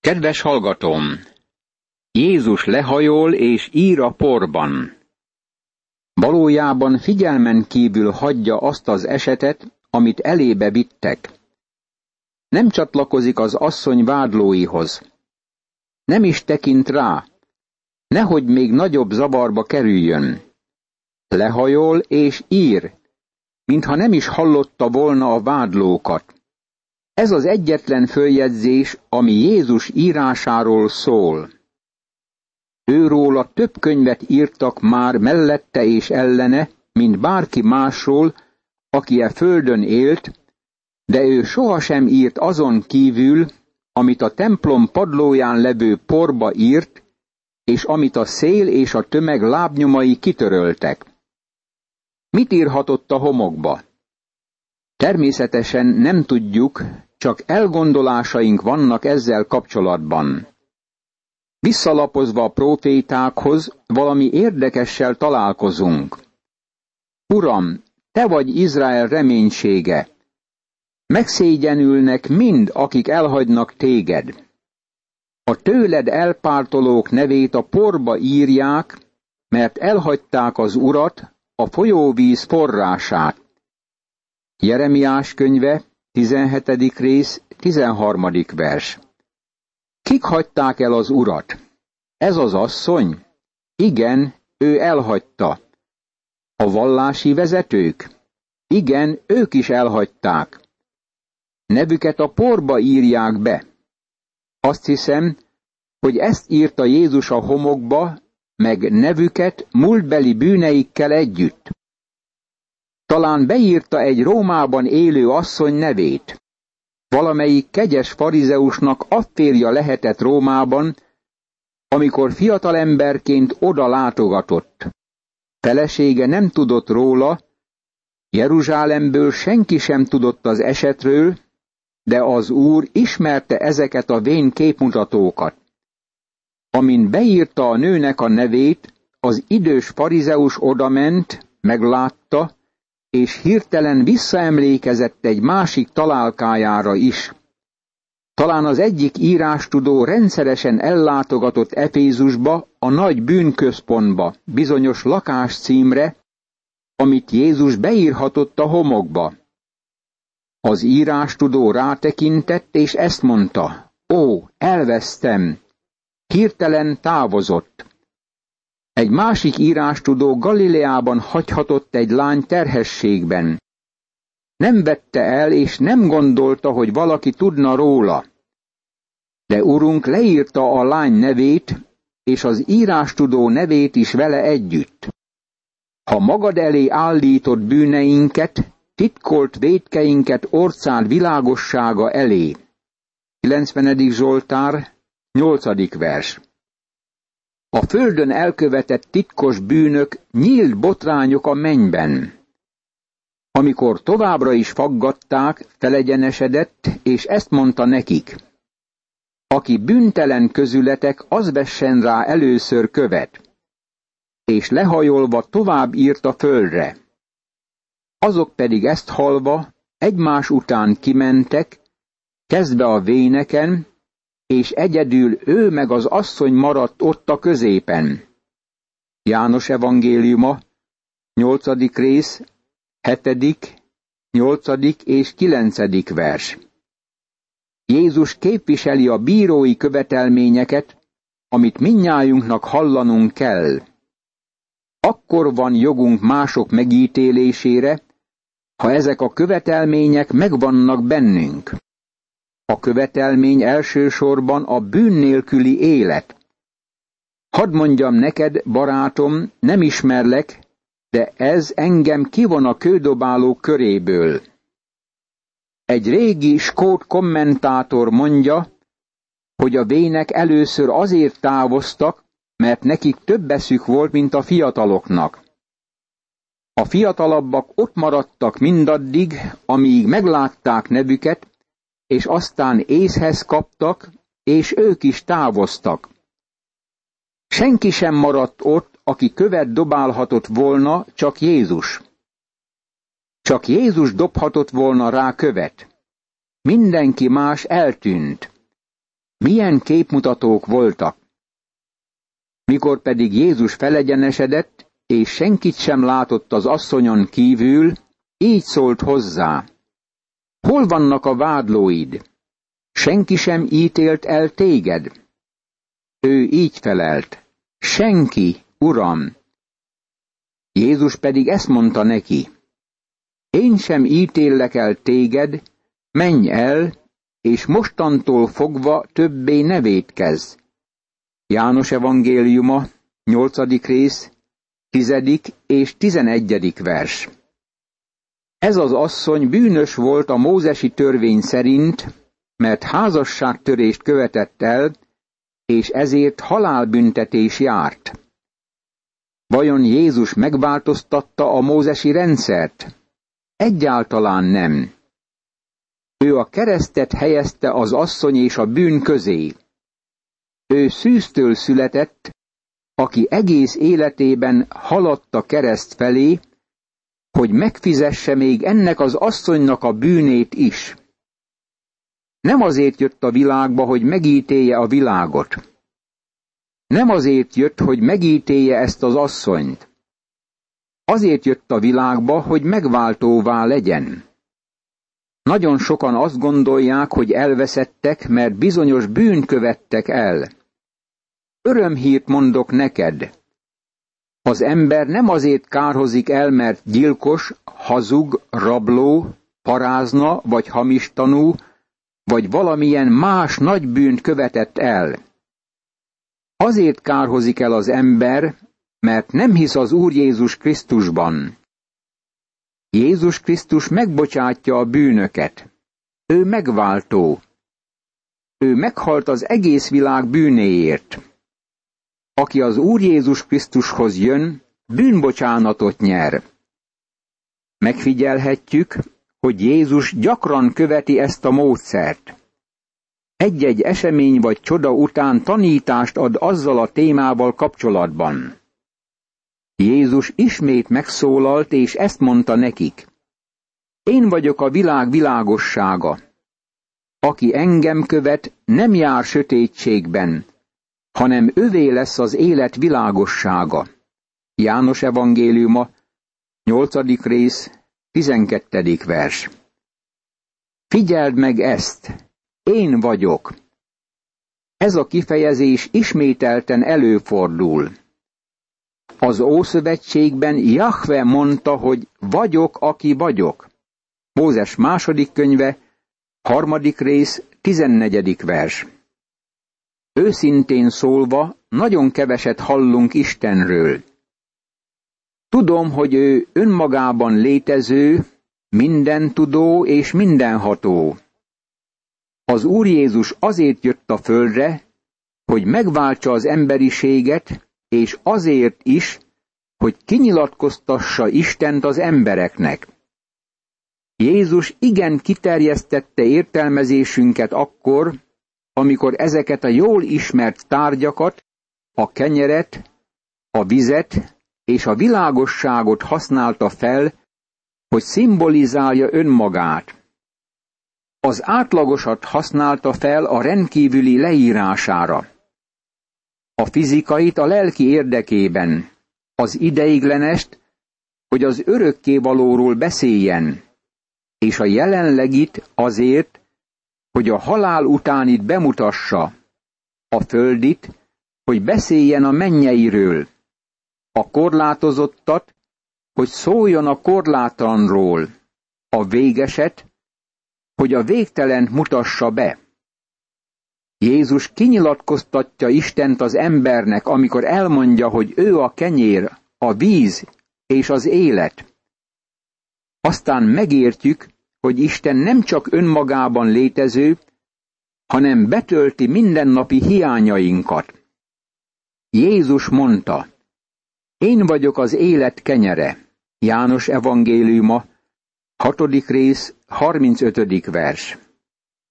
Kedves hallgatom! Jézus lehajol és ír a porban. Valójában figyelmen kívül hagyja azt az esetet, amit elébe vittek. Nem csatlakozik az asszony vádlóihoz. Nem is tekint rá, nehogy még nagyobb zavarba kerüljön. Lehajol és ír, mintha nem is hallotta volna a vádlókat. Ez az egyetlen följegyzés, ami Jézus írásáról szól. Őróla több könyvet írtak már mellette és ellene, mint bárki másról, aki e földön élt, de ő sohasem írt azon kívül, amit a templom padlóján levő porba írt, és amit a szél és a tömeg lábnyomai kitöröltek. Mit írhatott a homokba? Természetesen nem tudjuk, csak elgondolásaink vannak ezzel kapcsolatban. Visszalapozva a profétákhoz valami érdekessel találkozunk. Uram, te vagy Izrael reménysége. Megszégyenülnek mind, akik elhagynak téged. A tőled elpártolók nevét a porba írják, mert elhagyták az urat, a folyóvíz forrását. Jeremiás könyve, 17. rész, 13. vers. Kik hagyták el az urat? Ez az asszony? Igen, ő elhagyta. A vallási vezetők? Igen, ők is elhagyták. Nevüket a porba írják be. Azt hiszem, hogy ezt írta Jézus a homokba, meg nevüket múltbeli bűneikkel együtt. Talán beírta egy Rómában élő asszony nevét. Valamelyik kegyes farizeusnak afférja lehetett Rómában, amikor fiatalemberként oda látogatott. Felesége nem tudott róla, Jeruzsálemből senki sem tudott az esetről, de az úr ismerte ezeket a vén képmutatókat. Amin beírta a nőnek a nevét, az idős farizeus odament, meglátta, és hirtelen visszaemlékezett egy másik találkájára is. Talán az egyik írástudó rendszeresen ellátogatott Efézusba, a nagy bűnközpontba, bizonyos lakás címre, amit Jézus beírhatott a homokba. Az írástudó rátekintett, és ezt mondta, ó, elvesztem, hirtelen távozott. Egy másik írástudó Galileában hagyhatott egy lány terhességben. Nem vette el, és nem gondolta, hogy valaki tudna róla. De urunk leírta a lány nevét, és az írástudó nevét is vele együtt. Ha magad elé állított bűneinket, titkolt védkeinket orcán világossága elé. 90. Zsoltár, 8. vers. A földön elkövetett titkos bűnök nyílt botrányok a mennyben. Amikor továbbra is faggatták, felegyenesedett, és ezt mondta nekik. Aki bűntelen közületek, az vessen rá először követ. És lehajolva tovább írt a földre. Azok pedig ezt halva egymás után kimentek, kezdve a véneken, és egyedül ő meg az asszony maradt ott a középen. János evangéliuma, nyolcadik rész, hetedik, nyolcadik és kilencedik vers. Jézus képviseli a bírói követelményeket, amit minnyájunknak hallanunk kell. Akkor van jogunk mások megítélésére, ha ezek a követelmények megvannak bennünk. A követelmény elsősorban a bűn nélküli élet. Hadd mondjam neked, barátom, nem ismerlek, de ez engem kivon a kődobáló köréből. Egy régi skót kommentátor mondja, hogy a vének először azért távoztak, mert nekik több eszük volt, mint a fiataloknak. A fiatalabbak ott maradtak mindaddig, amíg meglátták nevüket, és aztán észhez kaptak, és ők is távoztak. Senki sem maradt ott, aki követ dobálhatott volna, csak Jézus. Csak Jézus dobhatott volna rá követ. Mindenki más eltűnt. Milyen képmutatók voltak! Mikor pedig Jézus felegyenesedett, és senkit sem látott az asszonyon kívül, így szólt hozzá. Hol vannak a vádlóid? Senki sem ítélt el téged? Ő így felelt. Senki, uram. Jézus pedig ezt mondta neki. Én sem ítéllek el téged, menj el, és mostantól fogva többé ne védkezz. János evangéliuma, nyolcadik rész, tizedik és tizenegyedik vers. Ez az asszony bűnös volt a mózesi törvény szerint, mert házasságtörést követett el, és ezért halálbüntetés járt. Vajon Jézus megváltoztatta a mózesi rendszert? Egyáltalán nem. Ő a keresztet helyezte az asszony és a bűn közé. Ő szűztől született, aki egész életében haladt a kereszt felé, hogy megfizesse még ennek az asszonynak a bűnét is. Nem azért jött a világba, hogy megítélje a világot. Nem azért jött, hogy megítélje ezt az asszonyt. Azért jött a világba, hogy megváltóvá legyen. Nagyon sokan azt gondolják, hogy elveszettek, mert bizonyos bűn követtek el. Örömhírt mondok neked. Az ember nem azért kárhozik el, mert gyilkos, hazug, rabló, parázna vagy hamis tanú, vagy valamilyen más nagy bűnt követett el. Azért kárhozik el az ember, mert nem hisz az Úr Jézus Krisztusban. Jézus Krisztus megbocsátja a bűnöket. Ő megváltó. Ő meghalt az egész világ bűnéért. Aki az Úr Jézus Krisztushoz jön, bűnbocsánatot nyer. Megfigyelhetjük, hogy Jézus gyakran követi ezt a módszert. Egy-egy esemény vagy csoda után tanítást ad azzal a témával kapcsolatban. Jézus ismét megszólalt, és ezt mondta nekik. Én vagyok a világ világossága. Aki engem követ, nem jár sötétségben, hanem övé lesz az élet világossága. János evangéliuma, 8. rész, 12. vers. Figyeld meg ezt! Én vagyok! Ez a kifejezés ismételten előfordul. Az Ószövetségben Jahve mondta, hogy vagyok, aki vagyok. Mózes második könyve, harmadik rész, tizennegyedik vers. Őszintén szólva, nagyon keveset hallunk Istenről. Tudom, hogy ő önmagában létező, minden tudó és mindenható. Az Úr Jézus azért jött a földre, hogy megváltsa az emberiséget, és azért is, hogy kinyilatkoztassa Istent az embereknek. Jézus igen kiterjesztette értelmezésünket akkor, amikor ezeket a jól ismert tárgyakat, a kenyeret, a vizet és a világosságot használta fel, hogy szimbolizálja önmagát. Az átlagosat használta fel a rendkívüli leírására. A fizikait a lelki érdekében, az ideiglenest, hogy az örökkévalóról beszéljen, és a jelenlegit azért, hogy a halál utánit bemutassa, a földit, hogy beszéljen a mennyeiről, a korlátozottat, hogy szóljon a korlátlanról, a végeset, hogy a végtelent mutassa be. Jézus kinyilatkoztatja Istent az embernek, amikor elmondja, hogy ő a kenyér, a víz és az élet. Aztán megértjük, hogy Isten nem csak önmagában létező, hanem betölti mindennapi hiányainkat. Jézus mondta, én vagyok az élet kenyere. János evangéliuma, hatodik rész, 35. vers.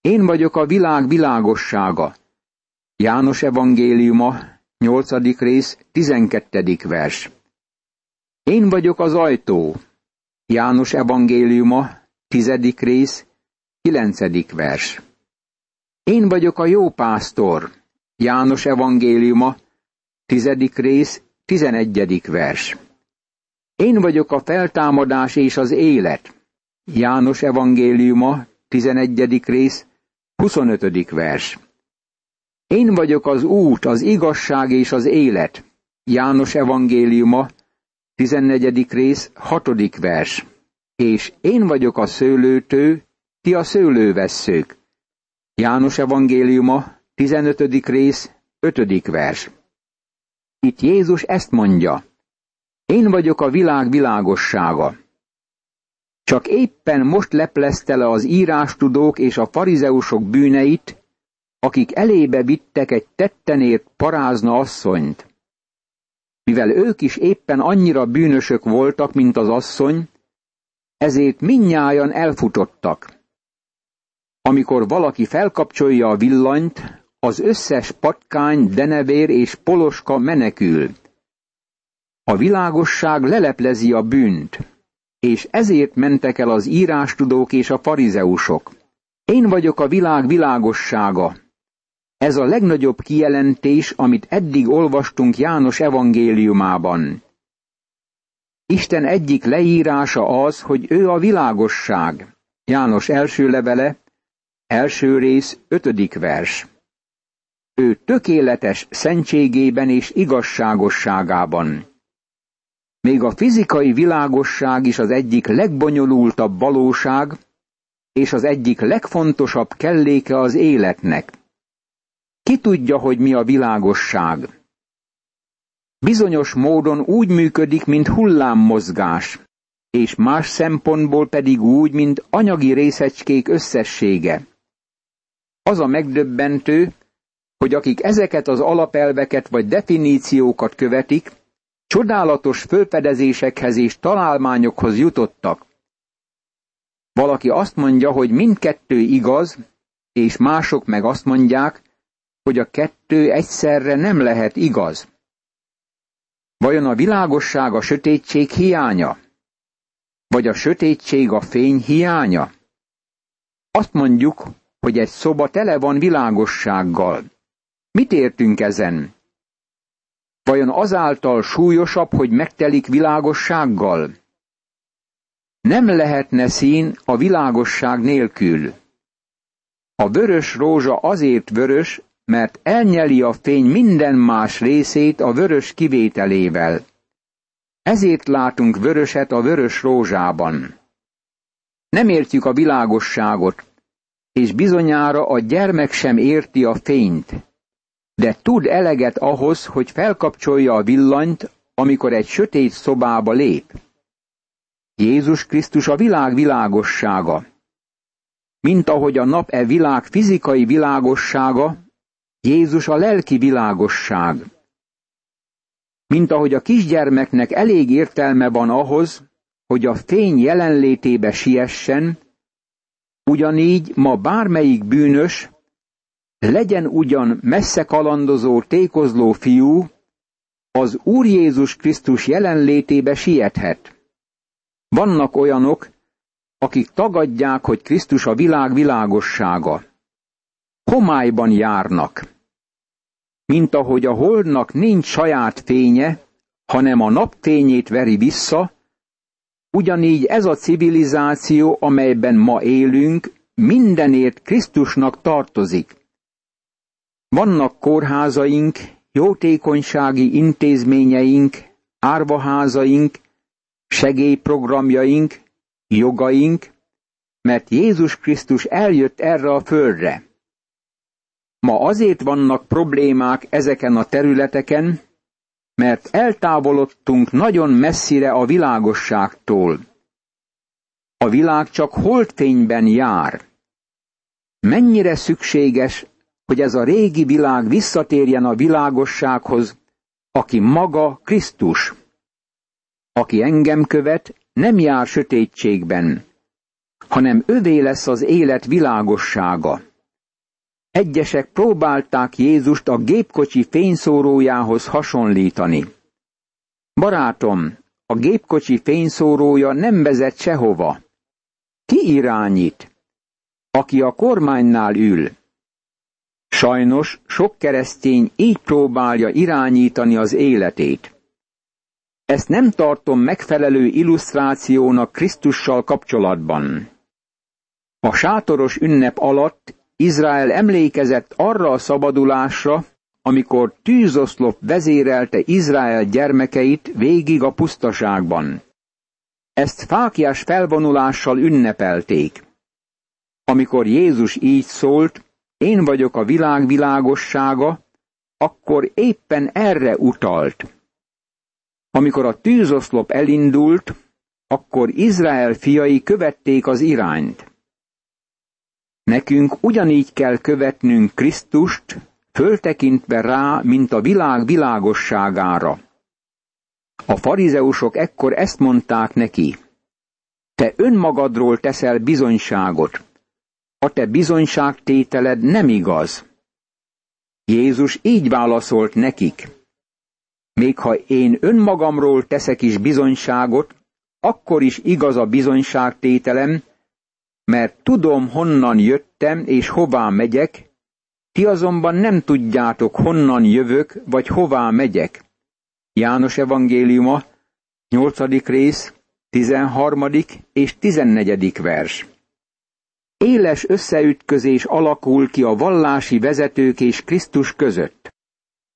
Én vagyok a világ világossága. János evangéliuma, 8. rész, 12. vers. Én vagyok az ajtó. János evangéliuma, 10. rész, 9. vers. Én vagyok a jó pásztor. János evangéliuma, tizedik rész, tizenegyedik vers. Én vagyok a feltámadás és az élet. János evangéliuma, tizenegyedik rész, huszonötödik vers. Én vagyok az út, az igazság és az élet. János evangéliuma, 14. rész, 6. vers. És én vagyok a szőlőtő, ti a szőlővesszők. János evangéliuma, 15. rész, 5. vers. Itt Jézus ezt mondja. Én vagyok a világ világossága. Csak éppen most leplezte le az írástudók és a farizeusok bűneit, akik elébe vittek egy tettenért parázna asszonyt. Mivel ők is éppen annyira bűnösök voltak, mint az asszony, ezért minnyájan elfutottak. Amikor valaki felkapcsolja a villanyt, az összes patkány, denevér és poloska menekül. A világosság leleplezi a bűnt, és ezért mentek el az írástudók és a farizeusok. Én vagyok a világ világossága, ez a legnagyobb kijelentés, amit eddig olvastunk János evangéliumában. Isten egyik leírása az, hogy ő a világosság. János első levele, első rész, ötödik vers. Ő tökéletes szentségében és igazságosságában. Még a fizikai világosság is az egyik legbonyolultabb valóság, és az egyik legfontosabb kelléke az életnek. Ki tudja, hogy mi a világosság? Bizonyos módon úgy működik, mint hullámmozgás, és más szempontból pedig úgy, mint anyagi részecskék összessége. Az a megdöbbentő, hogy akik ezeket az alapelveket vagy definíciókat követik, csodálatos fölfedezésekhez és találmányokhoz jutottak. Valaki azt mondja, hogy mindkettő igaz, és mások meg azt mondják, hogy a kettő egyszerre nem lehet igaz. Vajon a világosság a sötétség hiánya? Vagy a sötétség a fény hiánya? Azt mondjuk, hogy egy szoba tele van világossággal. Mit értünk ezen? Vajon azáltal súlyosabb, hogy megtelik világossággal? Nem lehetne szín a világosság nélkül. A vörös rózsa azért vörös, mert elnyeli a fény minden más részét a vörös kivételével. Ezért látunk vöröset a vörös rózsában. Nem értjük a világosságot, és bizonyára a gyermek sem érti a fényt, de tud eleget ahhoz, hogy felkapcsolja a villanyt, amikor egy sötét szobába lép. Jézus Krisztus a világ világossága. Mint ahogy a nap e világ fizikai világossága, Jézus a lelki világosság. Mint ahogy a kisgyermeknek elég értelme van ahhoz, hogy a fény jelenlétébe siessen, ugyanígy ma bármelyik bűnös, legyen ugyan messze kalandozó, tékozló fiú, az Úr Jézus Krisztus jelenlétébe siethet. Vannak olyanok, akik tagadják, hogy Krisztus a világ világossága. Homályban járnak mint ahogy a holdnak nincs saját fénye, hanem a napfényét veri vissza, ugyanígy ez a civilizáció, amelyben ma élünk, mindenért Krisztusnak tartozik. Vannak kórházaink, jótékonysági intézményeink, árvaházaink, segélyprogramjaink, jogaink, mert Jézus Krisztus eljött erre a földre. Ma azért vannak problémák ezeken a területeken, mert eltávolodtunk nagyon messzire a világosságtól. A világ csak holdfényben jár. Mennyire szükséges, hogy ez a régi világ visszatérjen a világossághoz, aki maga Krisztus. Aki engem követ, nem jár sötétségben, hanem övé lesz az élet világossága. Egyesek próbálták Jézust a gépkocsi fényszórójához hasonlítani. Barátom, a gépkocsi fényszórója nem vezet sehova. Ki irányít? Aki a kormánynál ül. Sajnos sok keresztény így próbálja irányítani az életét. Ezt nem tartom megfelelő illusztrációnak Krisztussal kapcsolatban. A sátoros ünnep alatt Izrael emlékezett arra a szabadulásra, amikor tűzoszlop vezérelte Izrael gyermekeit végig a pusztaságban. Ezt fákjás felvonulással ünnepelték. Amikor Jézus így szólt, én vagyok a világ világossága, akkor éppen erre utalt. Amikor a tűzoszlop elindult, akkor Izrael fiai követték az irányt. Nekünk ugyanígy kell követnünk Krisztust, föltekintve rá, mint a világ világosságára. A farizeusok ekkor ezt mondták neki. Te önmagadról teszel bizonyságot. A te bizonyságtételed nem igaz. Jézus így válaszolt nekik. Még ha én önmagamról teszek is bizonyságot, akkor is igaz a bizonyságtételem, mert tudom, honnan jöttem és hová megyek, ti azonban nem tudjátok, honnan jövök, vagy hová megyek. János evangéliuma, 8. rész, 13. és 14. vers. Éles összeütközés alakul ki a vallási vezetők és Krisztus között.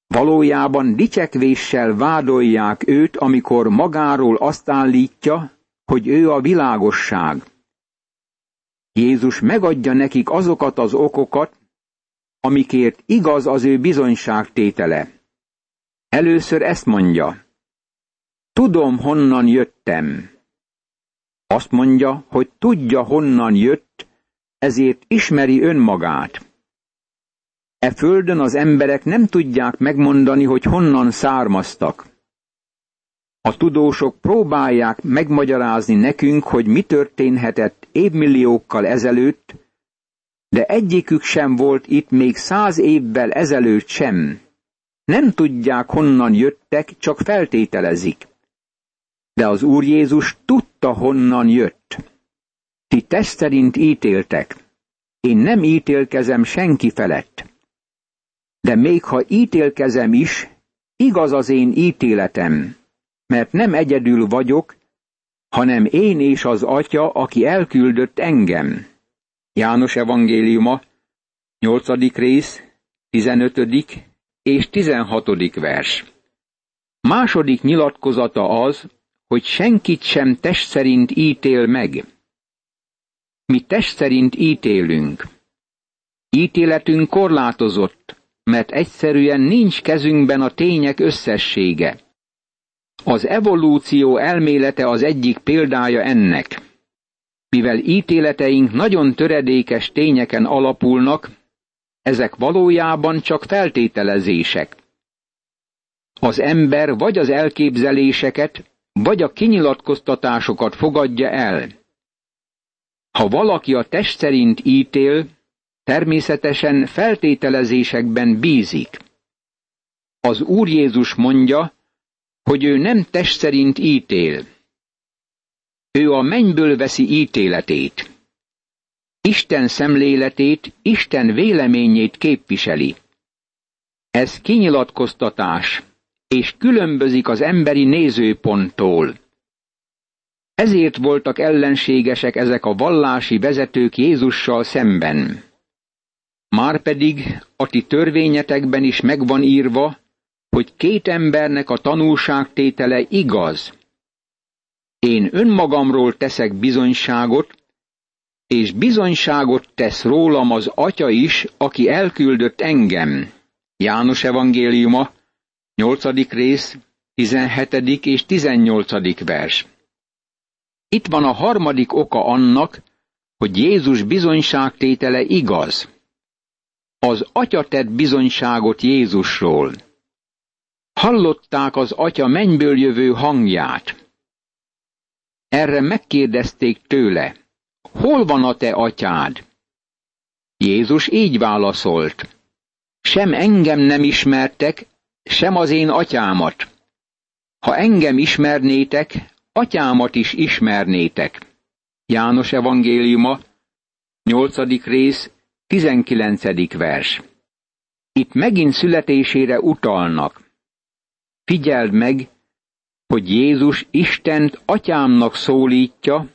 Valójában dicsekvéssel vádolják őt, amikor magáról azt állítja, hogy ő a világosság. Jézus megadja nekik azokat az okokat, amikért igaz az ő bizonyságtétele. Először ezt mondja. Tudom, honnan jöttem. Azt mondja, hogy tudja, honnan jött, ezért ismeri önmagát. E földön az emberek nem tudják megmondani, hogy honnan származtak. A tudósok próbálják megmagyarázni nekünk, hogy mi történhetett évmilliókkal ezelőtt, de egyikük sem volt itt még száz évvel ezelőtt sem. Nem tudják, honnan jöttek, csak feltételezik. De az Úr Jézus tudta, honnan jött. Ti szerint ítéltek. Én nem ítélkezem senki felett. De még ha ítélkezem is, igaz az én ítéletem, mert nem egyedül vagyok, hanem én és az Atya, aki elküldött engem. János evangéliuma, 8. rész, 15. és 16. vers. Második nyilatkozata az, hogy senkit sem test szerint ítél meg. Mi test szerint ítélünk. Ítéletünk korlátozott, mert egyszerűen nincs kezünkben a tények összessége. Az evolúció elmélete az egyik példája ennek. Mivel ítéleteink nagyon töredékes tényeken alapulnak, ezek valójában csak feltételezések. Az ember vagy az elképzeléseket, vagy a kinyilatkoztatásokat fogadja el. Ha valaki a test szerint ítél, természetesen feltételezésekben bízik. Az Úr Jézus mondja, hogy ő nem test szerint ítél. Ő a mennyből veszi ítéletét. Isten szemléletét, Isten véleményét képviseli. Ez kinyilatkoztatás, és különbözik az emberi nézőponttól. Ezért voltak ellenségesek ezek a vallási vezetők Jézussal szemben. Márpedig a ti törvényetekben is megvan írva, hogy két embernek a tanulságtétele igaz. Én önmagamról teszek bizonyságot, és bizonyságot tesz rólam az Atya is, aki elküldött engem. János evangéliuma, 8. rész, 17. és 18. vers. Itt van a harmadik oka annak, hogy Jézus bizonyságtétele igaz. Az Atya tett bizonyságot Jézusról. Hallották az Atya mennyből jövő hangját. Erre megkérdezték tőle, hol van a te atyád? Jézus így válaszolt, sem engem nem ismertek, sem az én atyámat. Ha engem ismernétek, atyámat is ismernétek. János evangéliuma, 8. rész, 19. vers. itt megint születésére utalnak. Figyeld meg, hogy Jézus Istent atyámnak szólítja,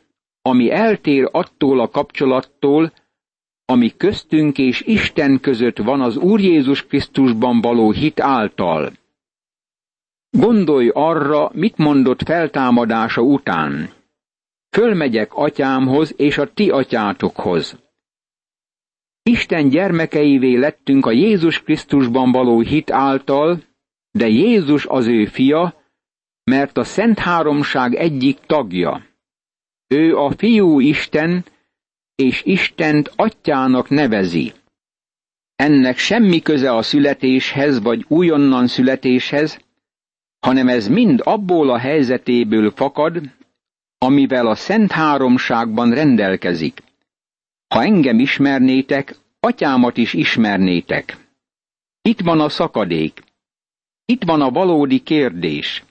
ami eltér attól a kapcsolattól, ami köztünk és Isten között van az Úr Jézus Krisztusban való hit által. Gondolj arra, mit mondott feltámadása után. Fölmegyek atyámhoz és a ti atyátokhoz. Isten gyermekeivé lettünk a Jézus Krisztusban való hit által, de Jézus az ő fia, mert a Szent Háromság egyik tagja. Ő a fiú Isten, és Istent atyának nevezi. Ennek semmi köze a születéshez vagy újonnan születéshez, hanem ez mind abból a helyzetéből fakad, amivel a Szent Háromságban rendelkezik. Ha engem ismernétek, atyámat is ismernétek. Itt van a szakadék. Itt van a valódi kérdés.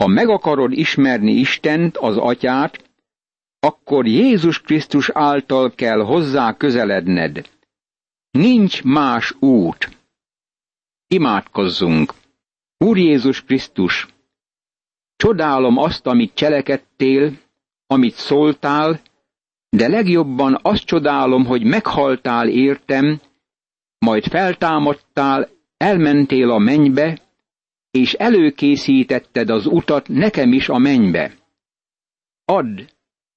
Ha meg akarod ismerni Istent, az atyát, akkor Jézus Krisztus által kell hozzá közeledned. Nincs más út. Imádkozzunk. Úr Jézus Krisztus, csodálom azt, amit cselekedtél, amit szóltál, de legjobban azt csodálom, hogy meghaltál értem, majd feltámadtál, elmentél a mennybe, és előkészítetted az utat nekem is a mennybe. Add,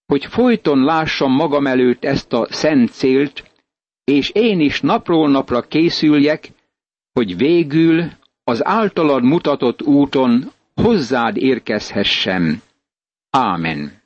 hogy folyton lássam magam előtt ezt a szent célt, és én is napról napra készüljek, hogy végül az általad mutatott úton hozzád érkezhessem. Ámen.